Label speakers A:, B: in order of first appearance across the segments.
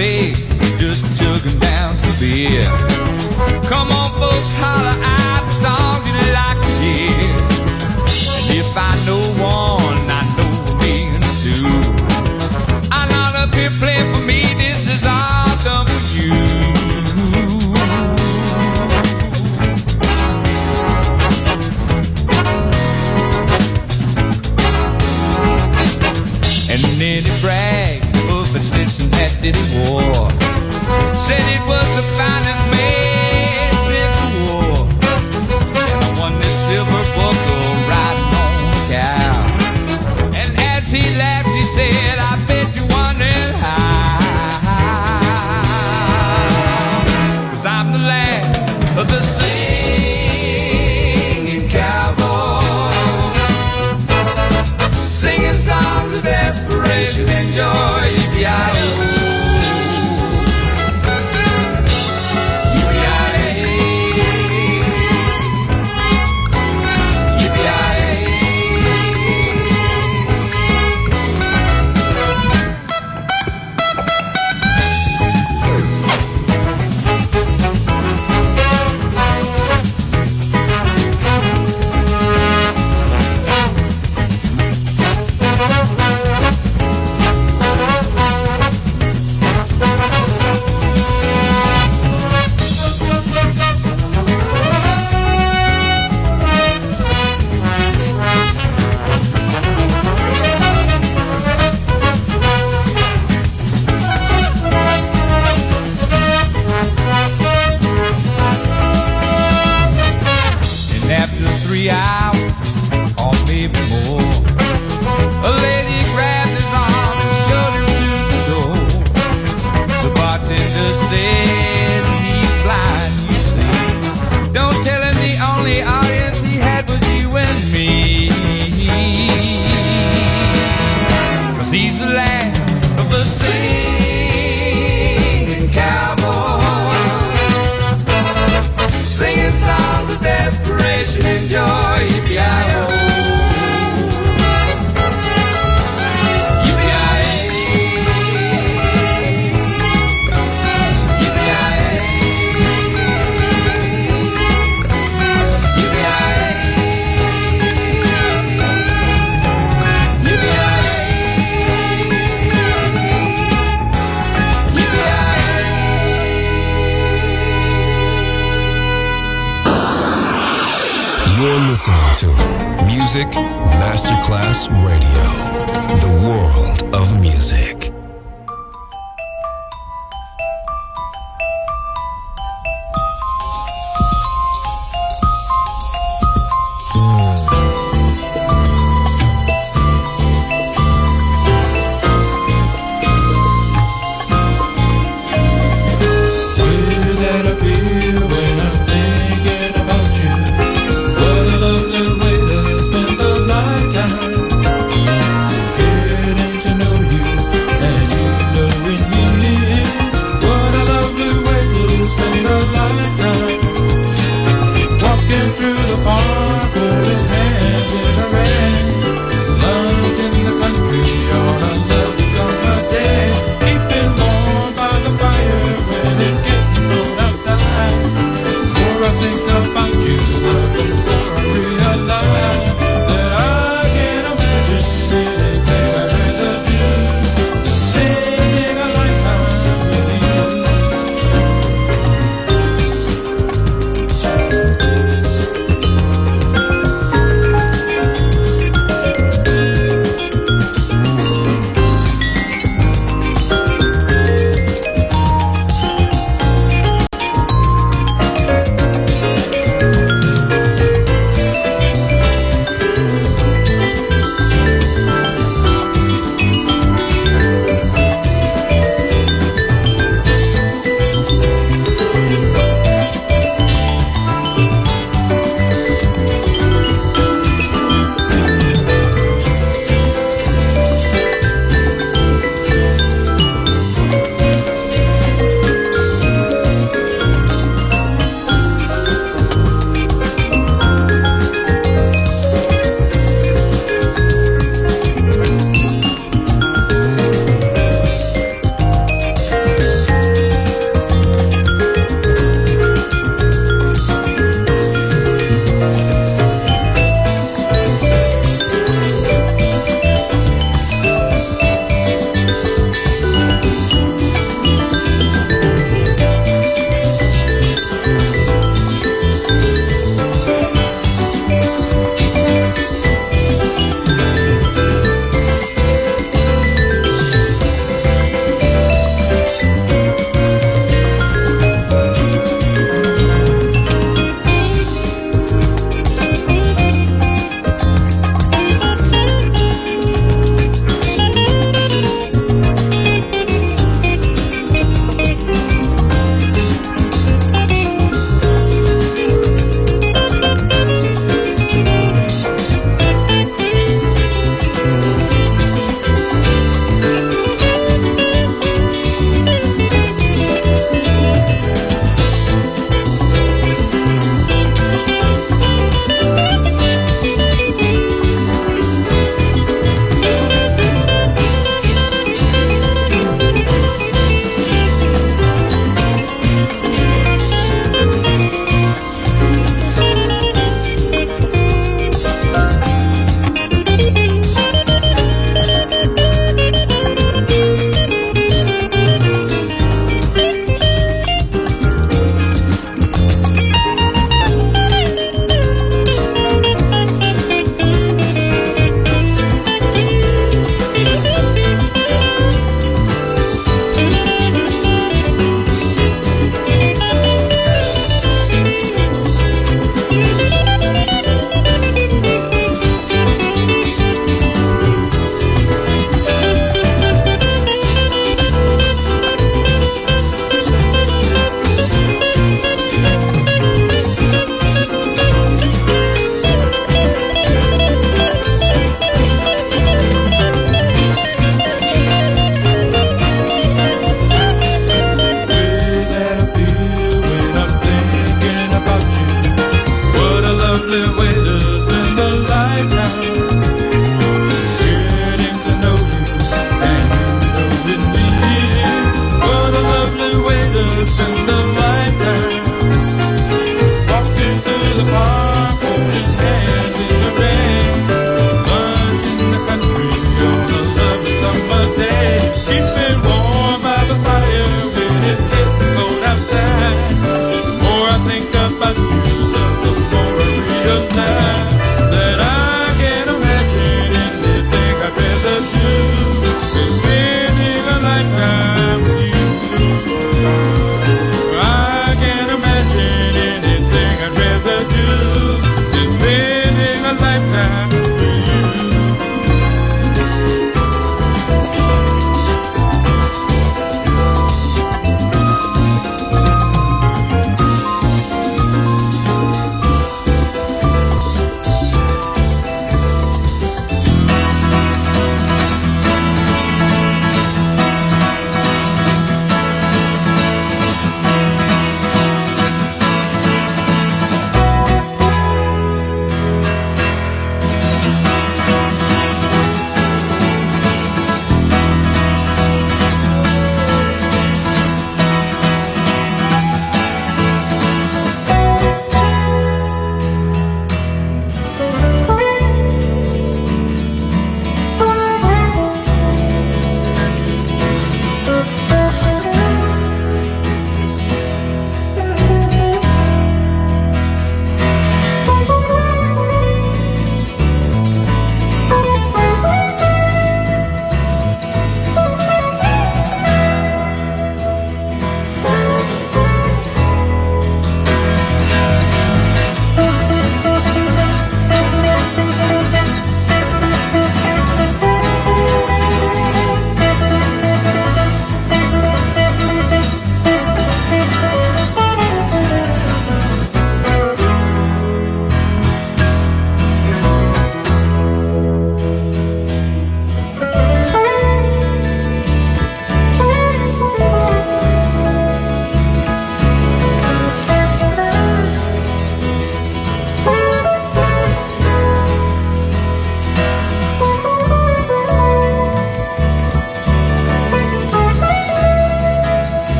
A: parade just chugging down some beer. Come on, folks. of
B: music.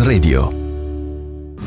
C: Radio.